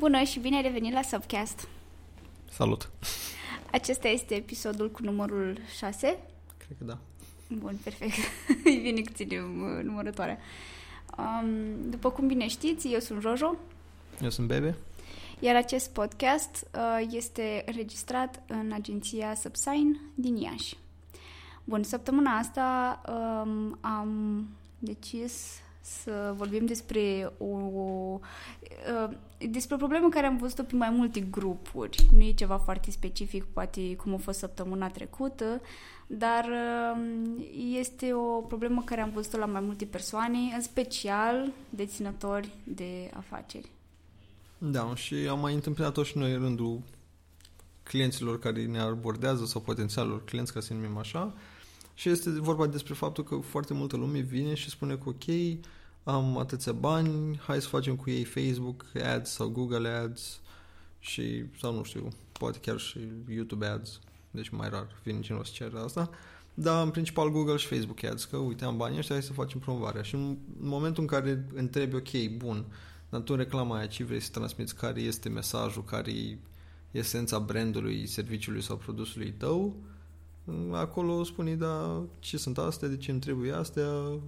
Bună și bine ai revenit la Subcast. Salut! Acesta este episodul cu numărul 6. Cred că da. Bun, perfect. Îi vine că ținem uh, numărătoarea. Um, după cum bine știți, eu sunt Jojo. Eu sunt Bebe. Iar acest podcast uh, este înregistrat în agenția Subsign din Iași. Bun, săptămâna asta um, am decis să vorbim despre o, o uh, despre o problemă care am văzut-o pe mai multe grupuri. Nu e ceva foarte specific, poate cum a fost săptămâna trecută, dar uh, este o problemă care am văzut-o la mai multe persoane, în special deținători de afaceri. Da, și am mai întâmplat-o și noi în rândul clienților care ne abordează sau potențialul clienți, ca să numim așa. Și este vorba despre faptul că foarte multă lume vine și spune că ok, am atâția bani, hai să facem cu ei Facebook Ads sau Google Ads și, sau nu știu, poate chiar și YouTube Ads, deci mai rar vine cineva să cere asta, dar în principal Google și Facebook Ads, că uite, am banii ăștia, hai să facem promovarea. Și în momentul în care întrebi, ok, bun, dar tu reclama aia, ce vrei să transmiți, care este mesajul, care e esența brandului, serviciului sau produsului tău, acolo spune, da, ce sunt astea, de ce îmi trebuie astea,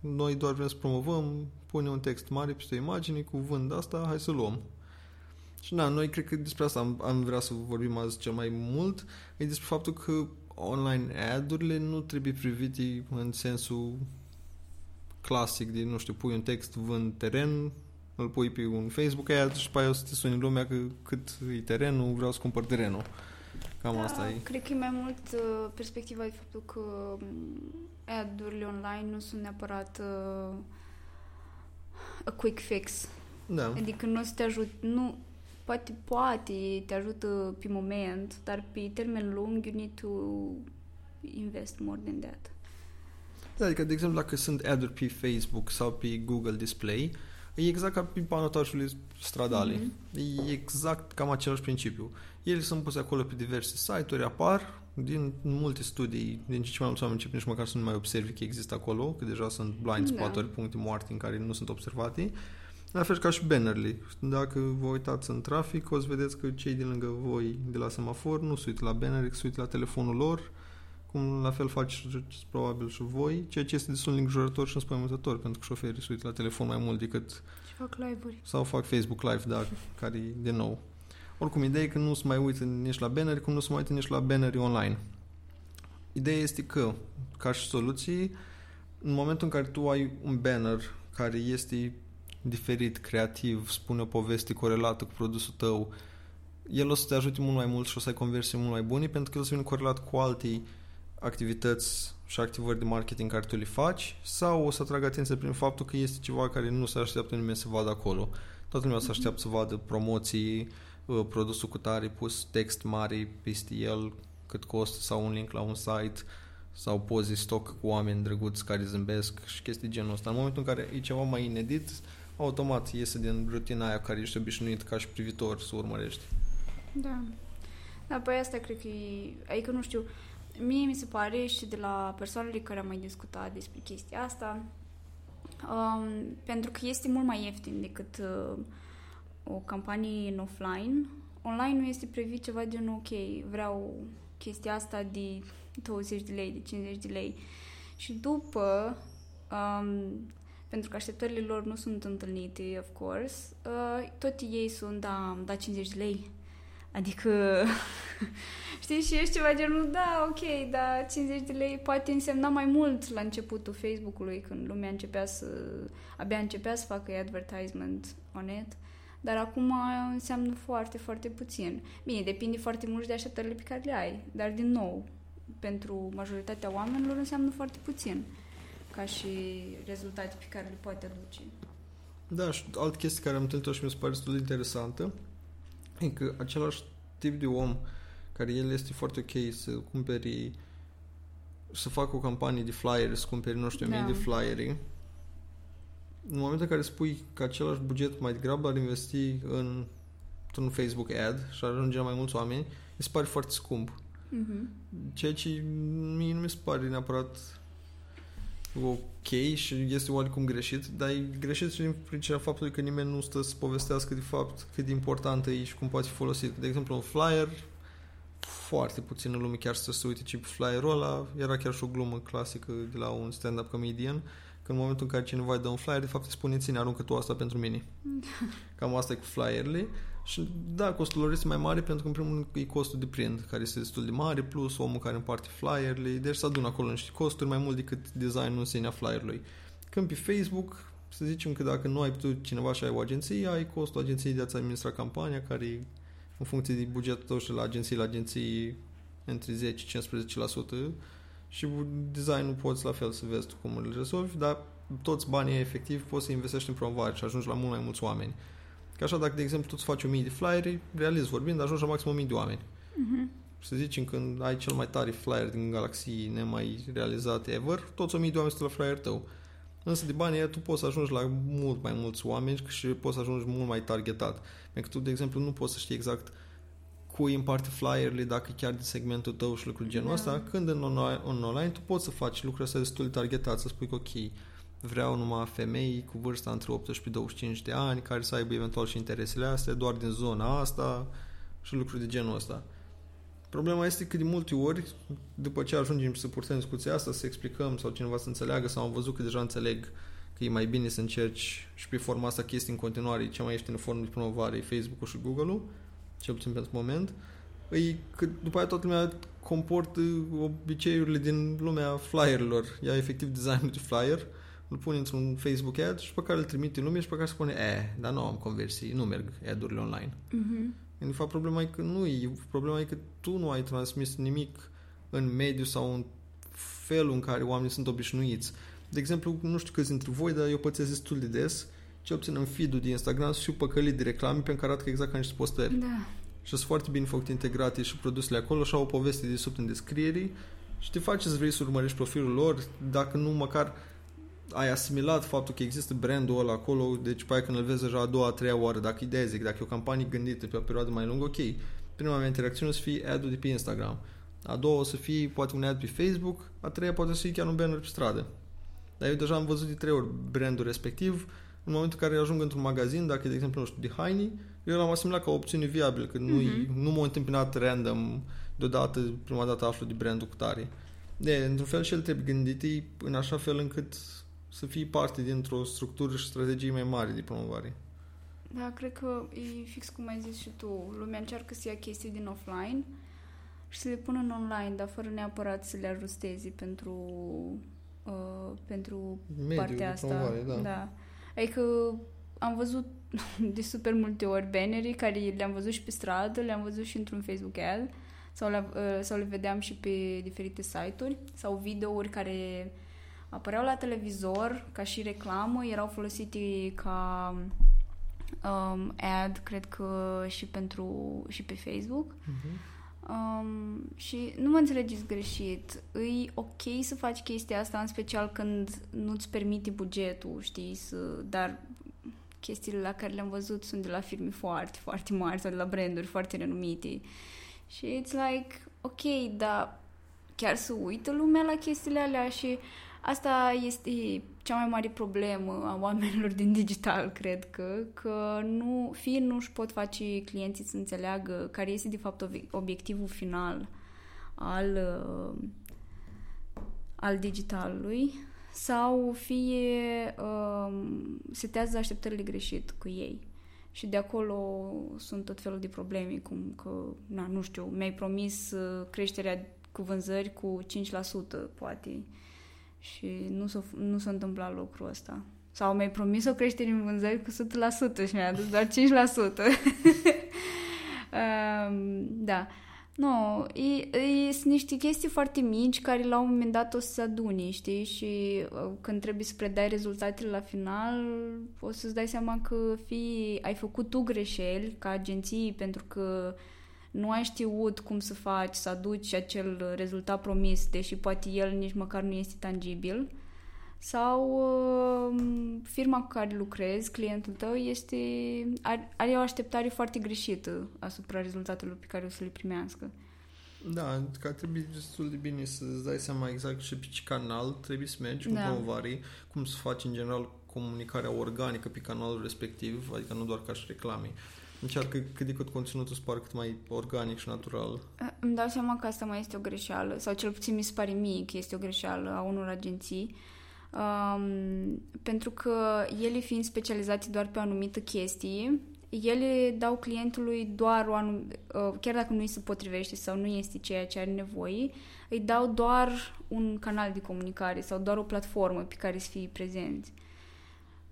noi doar vrem să promovăm, pune un text mare peste imagine cu vând asta, hai să luăm. Și na, noi cred că despre asta am, am vrea să vorbim azi cel mai mult, e despre faptul că online ad-urile nu trebuie privite în sensul clasic de, nu știu, pui un text, vând teren, îl pui pe un Facebook ad și pe aia o să te suni lumea că cât e terenul, vreau să cumpăr terenul. Cam da, asta e. Cred că e mai mult uh, perspectiva de faptul că um, ad-urile online nu sunt neapărat uh, a quick fix. Da. Adică nu o să te ajut, nu, poate, poate te ajută pe moment, dar pe termen lung you need to invest more than that. Da, adică, de exemplu, dacă sunt ad-uri pe Facebook sau pe Google Display, e exact ca pe panotajul stradale. Mm-hmm. E exact cam același principiu. Ele sunt puse acolo pe diverse site-uri, apar, din multe studii, din ce mai mulți oameni încep nici măcar să nu mai observi că există acolo, că deja sunt blind da. spot-uri, puncte moarte în care nu sunt observate. La fel ca și bannerly. Dacă vă uitați în trafic, o să vedeți că cei din lângă voi de la semafor nu se uită la banner, se uită la telefonul lor, cum la fel faceți probabil și voi, ceea ce este destul de îngrijorător și înspăimântător, pentru că șoferii se uită la telefon mai mult decât... Și fac live-uri. Sau fac Facebook Live, da, care din nou oricum, ideea e că nu se mai uită nici la banneri, cum nu se mai uită nici la banneri online. Ideea este că, ca și soluții, în momentul în care tu ai un banner care este diferit, creativ, spune o poveste corelată cu produsul tău, el o să te ajute mult mai mult și o să ai conversii mult mai bune pentru că el o să vină corelat cu alte activități și activări de marketing care tu le faci sau o să atragă atenție prin faptul că este ceva care nu se așteaptă nimeni să vadă acolo. Toată lumea se așteaptă să vadă promoții, Uh, produsul cu tare, pus text mare peste el, cât costă sau un link la un site sau poze stock cu oameni drăguți care zâmbesc și chestii genul ăsta. În momentul în care e ceva mai inedit, automat iese din rutina aia care ești obișnuit ca și privitor să urmărești. Da. Da, păi asta cred că e... Adică nu știu, mie mi se pare și de la persoanele care am mai discutat despre chestia asta, um, pentru că este mult mai ieftin decât uh, o campanie în offline, online nu este previt ceva gen ok, vreau chestia asta de 20 de lei, de 50 de lei. Și după, um, pentru că așteptările lor nu sunt întâlnite, of course, uh, tot ei sunt, da, da 50 de lei. Adică, știi, și ești ceva genul, da, ok, da, 50 de lei poate însemna mai mult la începutul Facebook-ului, când lumea începea să, abia începea să facă advertisement on it. Dar acum înseamnă foarte, foarte puțin. Bine, depinde foarte mult de așteptările pe care le ai, dar din nou, pentru majoritatea oamenilor înseamnă foarte puțin ca și rezultate pe care le poate aduce. Da, și altă chestie care am întâlnit-o și mi se pare destul de interesantă e că același tip de om care el este foarte ok să cumperi să facă o campanie de flyers, să cumperi, nu știu, da. mii de flyere în momentul în care spui că același buget mai degrabă ar investi în un Facebook ad și ar ajunge la mai mulți oameni, mi se pare foarte scump. Mm-hmm. Ceea ce mie nu mi se pare neapărat ok ok și este oarecum greșit, dar e greșit și din pricina faptului că nimeni nu stă să povestească de fapt cât de importantă e și cum poate fi folosit. De exemplu, un flyer, foarte puțină lume chiar să se uite ce pe flyerul ăla, era chiar și o glumă clasică de la un stand-up comedian, că în momentul în care cineva îi dă un flyer, de fapt îi spune, ține, aruncă tu asta pentru mine. Cam asta e cu flyerele. Și da, costul lor este mai mare pentru că în primul rând e costul de print, care este destul de mare, plus omul care împarte flyerele, deci se adună acolo niște costuri mai mult decât designul în sine a flyerului. Când pe Facebook, să zicem că dacă nu ai tu cineva și ai o agenție, ai costul agenției de a-ți administra campania, care e în funcție de bugetul tău și la agenții la agenții între 10-15% și designul poți la fel să vezi tu cum îl rezolvi, dar toți banii efectiv poți să investești în promovare și ajungi la mult mai mulți oameni. Că așa, dacă, de exemplu, tu îți faci 1000 de flyeri, realist vorbind, ajungi la maxim 1000 de oameni. Uh-huh. Să zicem, când ai cel mai tare flyer din galaxii nemai realizate ever, toți 1000 de oameni sunt la flyer tău. Însă de bani tu poți să ajungi la mult mai mulți oameni și poți să ajungi mult mai targetat. Pentru că tu, de exemplu, nu poți să știi exact cui împarte flyerele, dacă chiar de segmentul tău și lucruri genul da. ăsta, când în online, în online tu poți să faci lucruri astea destul de targetat, să spui că ok, vreau numai femei cu vârsta între 18 și 25 de ani, care să aibă eventual și interesele astea, doar din zona asta și lucruri de genul ăsta. Problema este că de multe ori, după ce ajungem să purtăm discuția asta, să explicăm sau cineva să înțeleagă sau am văzut că deja înțeleg că e mai bine să încerci și pe forma asta chestii în continuare, e cea mai ieftină formă de promovare, Facebook-ul și Google-ul, cel puțin pentru moment, e că după aia toată lumea comportă obiceiurile din lumea flyerilor. Ia efectiv designul de flyer, îl pune într-un Facebook ad și pe care îl trimite lume și pe care spune, eh, dar nu am conversii, nu merg ad-urile online. Uh-huh. În fapt, problema e că nu e. Problema e că tu nu ai transmis nimic în mediu sau în felul în care oamenii sunt obișnuiți. De exemplu, nu știu câți dintre voi, dar eu pățesc destul de des ce obțin în feed de Instagram să fiu păcălit de reclame pentru că arată exact ca niște postări. Da. Și sunt foarte bine făcute integrate și produsele acolo și au o poveste de sub în descriere și te faci să vrei să urmărești profilul lor, dacă nu măcar ai asimilat faptul că există brandul ăla acolo, deci pe aia când îl vezi deja a doua, a treia oară, dacă ideea zic, dacă e o campanie gândită pe o perioadă mai lungă, ok, prima mea interacțiune o să fie ad-ul de pe Instagram, a doua o să fie poate un ad pe Facebook, a treia poate să fie chiar un banner pe stradă. Dar eu deja am văzut de trei ori brandul respectiv, în momentul în care ajung într-un magazin, dacă e, de exemplu, nu știu, de haine, eu l-am asimilat ca o opțiune viabilă, că nu, uh-huh. nu m-a întâmpinat random, deodată, prima dată aflu de brandul cu tare. De, într-un fel și el trebuie gândit în așa fel încât să fii parte dintr-o structură și strategie mai mare de promovare. Da, cred că e fix cum ai zis și tu. Lumea încearcă să ia chestii din offline și să le pună în online, dar fără neapărat să le ajusteze pentru, uh, pentru Mediul partea asta. Promovare, da. da. Adică am văzut de super multe ori bannerii care le-am văzut și pe stradă, le-am văzut și într-un Facebook ad sau le, uh, sau le vedeam și pe diferite site-uri sau videouri care apăreau la televizor ca și reclamă, erau folosite ca um, ad, cred că și pentru și pe Facebook. Uh-huh. Um, și nu mă înțelegeți greșit. E ok să faci chestia asta, în special când nu-ți permite bugetul, știi, să, dar chestiile la care le-am văzut sunt de la firme foarte, foarte mari sau de la branduri foarte renumite. Și it's like, ok, dar chiar să uită lumea la chestiile alea și Asta este cea mai mare problemă a oamenilor din digital, cred că, că nu, fie nu își pot face clienții să înțeleagă care este de fapt obiectivul final al, uh, al digitalului sau fie um, setează așteptările greșit cu ei. Și de acolo sunt tot felul de probleme, cum că, na, nu știu, mi-ai promis uh, creșterea cu vânzări cu 5%, poate și nu s-a, nu s-a întâmplat lucrul ăsta. Sau mi-ai promis o creștere în vânzări cu 100% și mi-a adus doar 5%. um, da. Nu, e, e, sunt niște chestii foarte mici care la un moment dat o să se adune, știi? Și uh, când trebuie să predai rezultatele la final, o să-ți dai seama că fii, ai făcut tu greșeli ca agenții pentru că uh, nu ai știut cum să faci, să aduci acel rezultat promis, deși poate el nici măcar nu este tangibil, sau uh, firma cu care lucrezi, clientul tău, este, are, are o așteptare foarte greșită asupra rezultatelor pe care o să le primească. Da, că trebuie destul de bine să-ți dai seama exact și pe ce canal trebuie să mergi, cu Da. promovarii, cum să faci în general comunicarea organică pe canalul respectiv, adică nu doar ca și reclame. Încearcă cât de cât conținutul să pară cât mai organic și natural. Îmi dau seama că asta mai este o greșeală, sau cel puțin mi se pare mie că este o greșeală a unor agenții, um, pentru că ele fiind specializate doar pe o anumită chestie, ele dau clientului doar o anum- uh, chiar dacă nu îi se potrivește sau nu este ceea ce are nevoie, îi dau doar un canal de comunicare sau doar o platformă pe care să fie prezenți.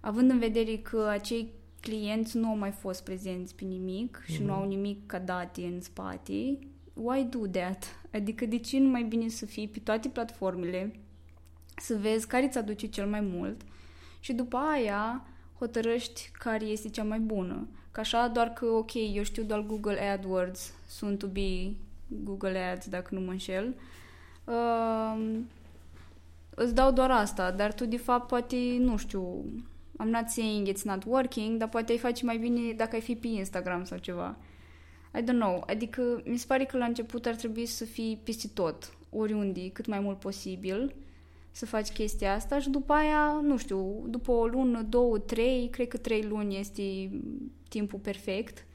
Având în vedere că acei clienți nu au mai fost prezenți pe nimic și Mhm. nu au nimic ca date în spate, why do that? Adică de ce nu mai bine să fii pe toate platformele, să vezi care îți aduce cel mai mult și după aia hotărăști care este cea mai bună. Că așa doar că, ok, eu știu doar Google AdWords, sunt to be Google Ads, dacă nu mă înșel, uh, îți dau doar asta, dar tu de fapt poate, nu știu, I'm not saying it's not working, dar poate ai face mai bine dacă ai fi pe Instagram sau ceva. I don't know. Adică mi se pare că la început ar trebui să fii peste tot, oriunde, cât mai mult posibil, să faci chestia asta și după aia, nu știu, după o lună, două, trei, cred că trei luni este timpul perfect,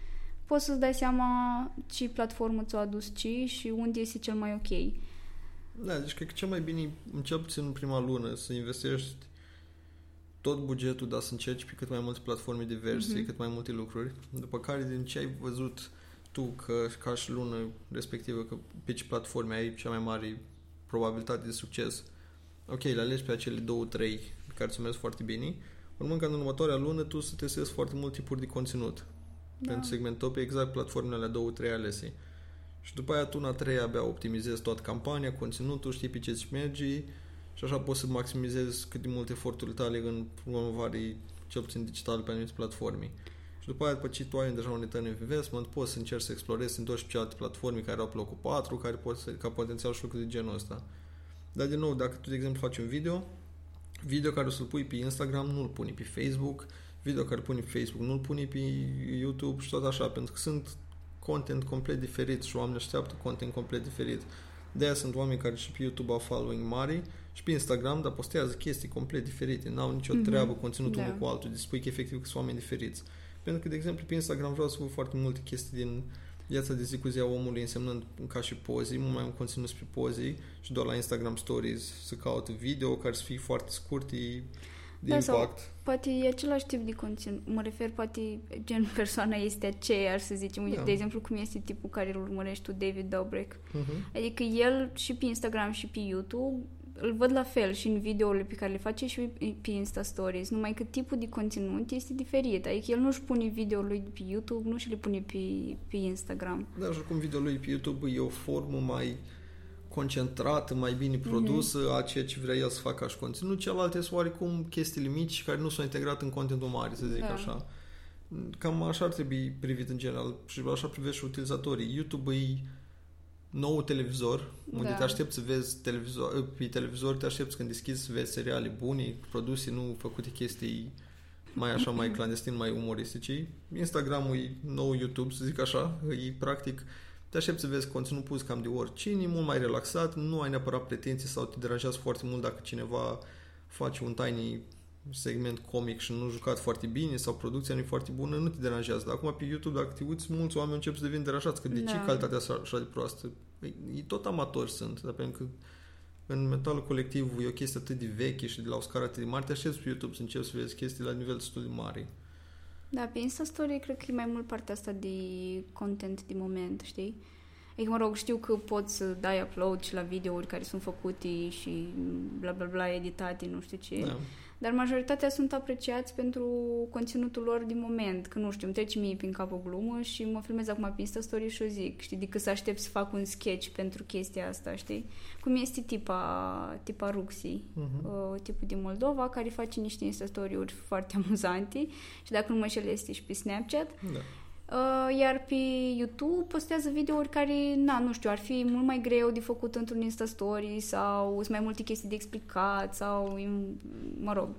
poți să-ți dai seama ce platformă ți-a adus ce și unde este cel mai ok. Da, deci cred că cel mai bine, în cel puțin în prima lună, să investești tot bugetul, dar să încerci pe cât mai multe platforme diverse, Mhm. cât mai multe lucruri, după care din ce ai văzut tu că ca și lună respectivă, că pe ce platforme ai cea mai mare probabilitate de succes, ok, le alegi pe acele două, trei pe care ți-o mers foarte bine, urmând ca în următoarea lună tu să testezi foarte multe tipuri de conținut Da. pentru segmentări pe exact platformele alea două, trei alese. Și după aia tu în a treia abia optimizezi toată campania, conținutul, știi pe ce îți merge și așa poți să maximizezi cât de multe eforturile tale în promovare, cel puțin digital, pe anumite platforme. Și după aia, după ce tu ai deja un return of investment, poți să încerci să explorezi, să întorci pe celelalte platforme care au pe locul 4, care poți să, ca potențial și lucruri de genul ăsta. Dar, din nou, dacă tu, de exemplu, faci un video, video care o să-l pui pe Instagram, nu-l pui pe Facebook, video care îl pui pe Facebook, nu-l pui pe YouTube și tot așa, pentru că sunt content complet diferit și oamenii așteaptă content complet diferit. De aia sunt oameni care și pe YouTube au following mari și pe Instagram, dar postează chestii complet diferite, n-au nicio Mhm. treabă conținutul Da. unul cu altul, deci spui că efectiv că sunt oameni diferiți. Pentru că, de exemplu, pe Instagram vreau să văd foarte multe chestii din viața de zi cu zi a omului, însemnând ca și poze, mult mai un conținut pe poze și doar la Instagram Stories să caut video care să fie foarte scurte, de Da, sau- impact. Poate e același tip de conținut. Mă refer, poate gen persoana este aceeași, să zicem. Uite, Da. De exemplu, cum este tipul care îl urmărești tu, David Dobrik. Uh-huh. Adică el și pe Instagram și pe YouTube îl văd la fel și în videourile pe care le face și pe Insta Stories, numai că tipul de conținut este diferit. Adică el nu-și pune videoul lui pe YouTube, nu și le pune pe, pe Instagram. Da, și oricum videoul lui pe YouTube e o formă mai concentrată, mai bine produsă mm-hmm. a ceea ce vrea el să facă ca și conținut. Celelalte sunt oarecum chestiile mici care nu s-au integrat în contentul mare, să zic Da. așa. Cam așa ar trebui privit în general și așa privesc și utilizatorii. YouTube e nou televizor, unde Da. te aștepți să vezi televizor, pe televizor te aștepți când deschizi să vezi seriale bune, produse, nu făcute chestii mai așa, mai clandestin, mai umoristici. Instagramul e nou YouTube, să zic așa, e practic te aștepți să vezi conținut pus cam de oricine, e mult mai relaxat, nu ai neapărat pretenții sau te deranjează foarte mult dacă cineva face un tiny segment comic și nu jucat foarte bine sau producția nu e foarte bună, nu te deranjează. Dar acum pe YouTube, dacă te uiți, mulți oameni încep să devină deranjați, că de ce Da. calitatea asta așa de proastă? Ei, ei tot amatori sunt, dar pentru că în metalul colectiv e o chestie atât de veche și de la o scară atât de mare, te aștepți pe YouTube să începi să vezi chestii la nivel destul de mare. Da, pe Insta Story cred că e mai mult partea asta de content de moment, știi? Adică, mă rog, știu că poți să dai upload și la videouri care sunt făcute și bla bla bla editate, nu știu ce. Da. Dar majoritatea sunt apreciați pentru conținutul lor din moment. Că nu știu, îmi trece mie prin cap o glumă și mă filmez acum pe Insta Story și o zic, știi, decât să aștept să fac un sketch pentru chestia asta, știi? Cum este tipa, tipa Ruxi, Mhm. uh, tipul din Moldova, care face niște Insta Story-uri foarte amuzante și dacă nu mă înșel este și pe Snapchat. Da. Uh, iar pe YouTube postează videouri care, na, nu știu, ar fi mult mai greu de făcut într-un Insta Story sau sunt mai multe chestii de explicat sau, mă rog,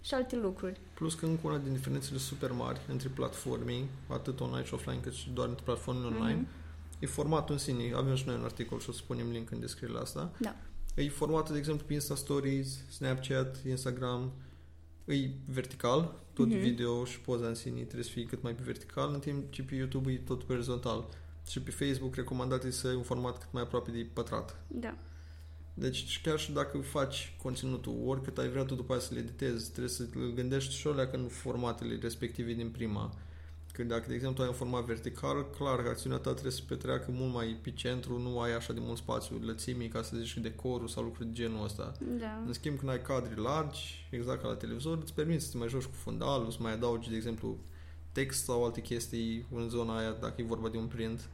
și alte lucruri. Plus că încă una din diferențele super mari între platforme, atât online și offline, cât și doar între platformele online, Mhm. e formatul în sine. Avem și noi un articol și o să punem link în descrierea asta. Da. E formatul, de exemplu, pe Insta Stories, Snapchat, Instagram, e vertical, tot Mhm. video și poza în sine trebuie să fie cât mai pe vertical, în timp ce pe YouTube e tot pe orizontal. Și pe Facebook recomandat e să ai un format cât mai aproape de pătrat. Da. Deci chiar și dacă faci conținutul, oricât ai vrea tu după aceea să le editezi, trebuie să îl gândești și alea în formatele respective din prima. Că dacă, de exemplu, ai un format vertical, clar că acțiunea ta trebuie să se petreacă mult mai pe centru, nu ai așa de mult spațiu lățimii, ca să zici decorul sau lucruri de genul ăsta. Da. În schimb, când ai cadre largi, exact ca la televizor, îți permiți să te mai joci cu fundalul, să mai adaugi, de exemplu, text sau alte chestii în zona aia, dacă e vorba de un print.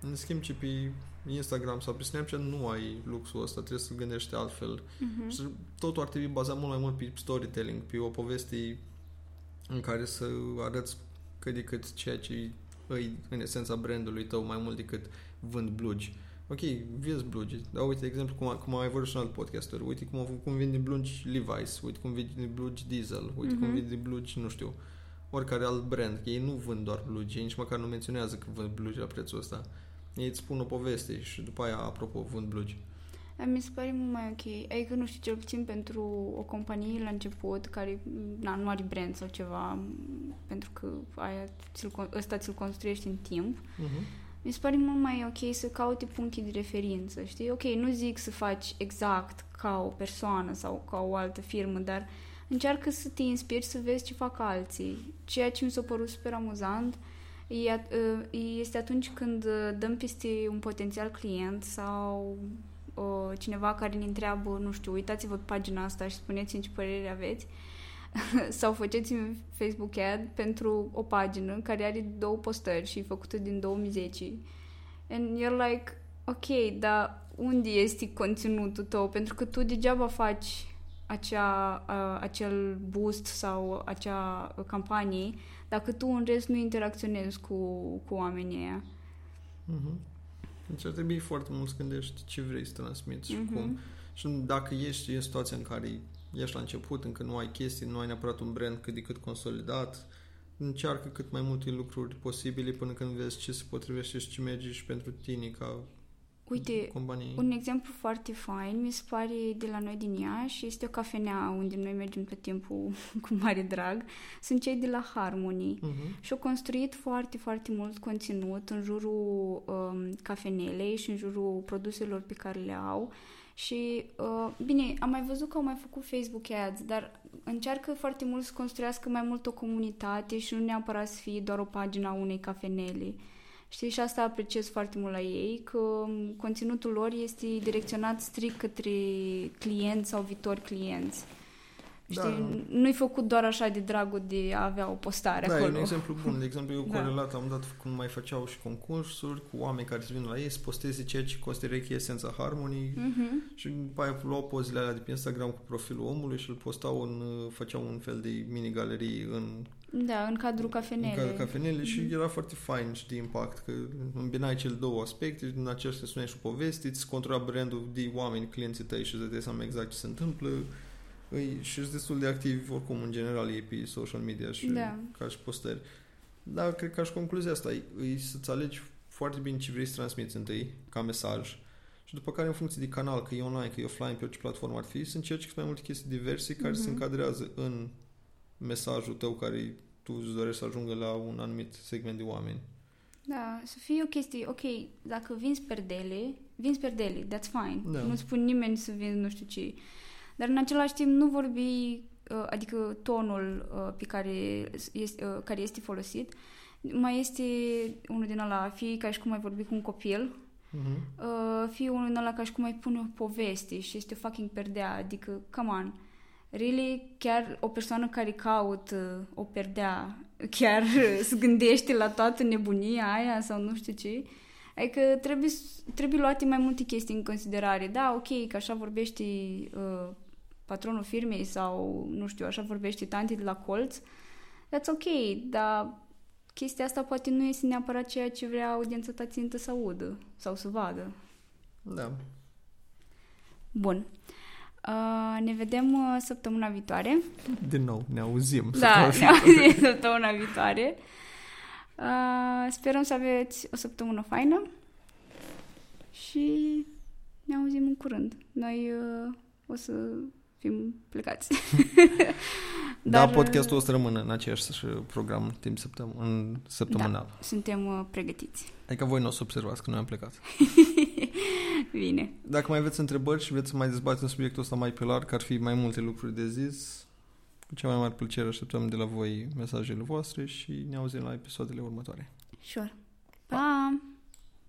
În schimb, ce pe Instagram sau pe Snapchat nu ai luxul ăsta, trebuie să gândești altfel. Mhm. Și totul ar trebui bazat mult mai mult pe storytelling, pe o poveste în care să arăți cât de cât ceea ce îi în esența brandului tău mai mult decât vând blugi. Ok, vezi blugi, dar uite, de exemplu, cum, a- cum a mai vorbit și un alt podcaster, uite cum, cum vinde blugi Levi's, uite cum vinde blugi Diesel, uite cum Mhm. vinde blugi, nu știu, oricare alt brand, că ei nu vând doar blugi, ei nici măcar nu menționează că vând blugi la prețul ăsta. Ei îți spun o poveste și după aia, apropo, vând blugi. Dar mi se pare mult mai ok. Adică, nu știu, cel puțin pentru o companie la început, care na, nu are brand sau ceva, m, pentru că aia ți-l, con- ăsta ți-l construiești în timp, Uh-huh. mi se pare mult mai ok să caute puncte de referință, știi? Ok, nu zic să faci exact ca o persoană sau ca o altă firmă, dar încearcă să te inspiri să vezi ce fac alții. Ceea ce mi s-a părut super amuzant e at- e- este atunci când uh, dăm peste un potențial client sau uh, cineva care ne întreabă, nu știu, uitați-vă pe pagina asta și spuneți-mi ce părere aveți sau faceți-mi Facebook ad pentru o pagină care are două postări și e făcută din 2010 and you're like, ok, dar unde este conținutul tău? Pentru că tu degeaba faci acea, uh, acel boost sau acea campanie dacă tu în rest nu interacționezi cu, cu oamenii ăia. Mhm. Deci ar trebui foarte mult să gândești ce vrei să transmiți și Mhm. cum. Și dacă ești în situația în care ești la început, încă nu ai chestii, nu ai neapărat un brand cât de cât consolidat, încearcă cât mai multe lucruri posibile până când vezi ce se potrivește și ce merge și pentru tine ca Uite, companie. un exemplu foarte fain mi se pare de la noi din Iași este o cafenea unde noi mergem tot timpul cu mare drag. Sunt cei de la Harmony. Mhm. Și-au construit foarte, foarte mult conținut în jurul um, cafenelei și în jurul produselor pe care le au. Și, uh, bine, am mai văzut că au mai făcut Facebook Ads, dar încearcă foarte mult să construiască mai mult o comunitate și nu neapărat să fie doar o pagină a unei cafenele. Știi, și asta apreciez foarte mult la ei, că um, conținutul lor este direcționat strict către clienți sau viitori clienți. Da. Știi, nu-i făcut doar așa de dragul de a avea o postare Da, e acolo. un exemplu bun. De exemplu, eu Da. corelat am dat cum mai făceau și concursuri cu oameni care se vin la ei să posteze ceea ce consideră că e esența Harmony Mhm. și după aia luau pozele alea de pe Instagram cu profilul omului și îl postau în, făceau un fel de mini-galerii în Da, în cadrul cafenele. în cadrul cafenele și Mhm. era foarte fain și de impact că îmbinai cele două aspecte din acel să spuneai și o poveste, îți controla brandul de oameni, clienții tăi și îți dădeai seama exact ce se întâmplă îi, și sunt destul de activi oricum în general ei pe social media și Da. ca și postări. Dar cred că și concluzia asta e, e să-ți alegi foarte bine ce vrei să transmiți întâi ca mesaj și după care în funcție de canal, că e online, că e offline, pe orice platformă ar fi, să încerci cât mai multe chestii diverse care Mhm. se încadrează în mesajul tău care tu îți dorești să ajungă la un anumit segment de oameni. Da, să fie o chestie, ok, dacă vinzi perdele, vinzi perdele, that's fine. Da. Nu spun nimeni să vinzi nu știu ce. Dar în același timp nu vorbi, uh, adică tonul uh, pe care este, uh, care este folosit, mai este unul din ăla, fie ca și cum ai vorbi cu un copil, Uh-huh. uh, fie unul din ăla ca și cum ai pune o poveste și este fucking perdea, adică, come on, really, chiar o persoană care caută o perdea, chiar se gândește la toată nebunia aia sau nu știu ce, adică trebuie, s- trebuie luate mai multe chestii în considerare. Da, ok, că așa vorbește uh, patronul firmei sau, nu știu, așa vorbește tanti de la colț, that's ok, dar chestia asta poate nu este neapărat ceea ce vrea audiența ta țintă să audă sau să vadă. Da. Bun. Uh, ne vedem uh, săptămâna viitoare. Din nou, ne auzim. Da, săptămâna ne viitoare. auzim săptămâna viitoare. Uh, sperăm să aveți o săptămână faină și ne auzim în curând. Noi uh, o să fim plecați. Dar, da, podcastul o să rămână în aceeași program timp săptăm- în săptămânal. Da, suntem uh, pregătiți. Adică voi nu o să observați că noi am plecat. Bine. Dacă mai aveți întrebări și vreți să mai dezbatem subiectul ăsta mai pe larg, că ar fi mai multe lucruri de zis, cu cea mai mare plăcere așteptăm de la voi mesajele voastre și ne auzim la episoadele următoare. Sure. Pa! pa.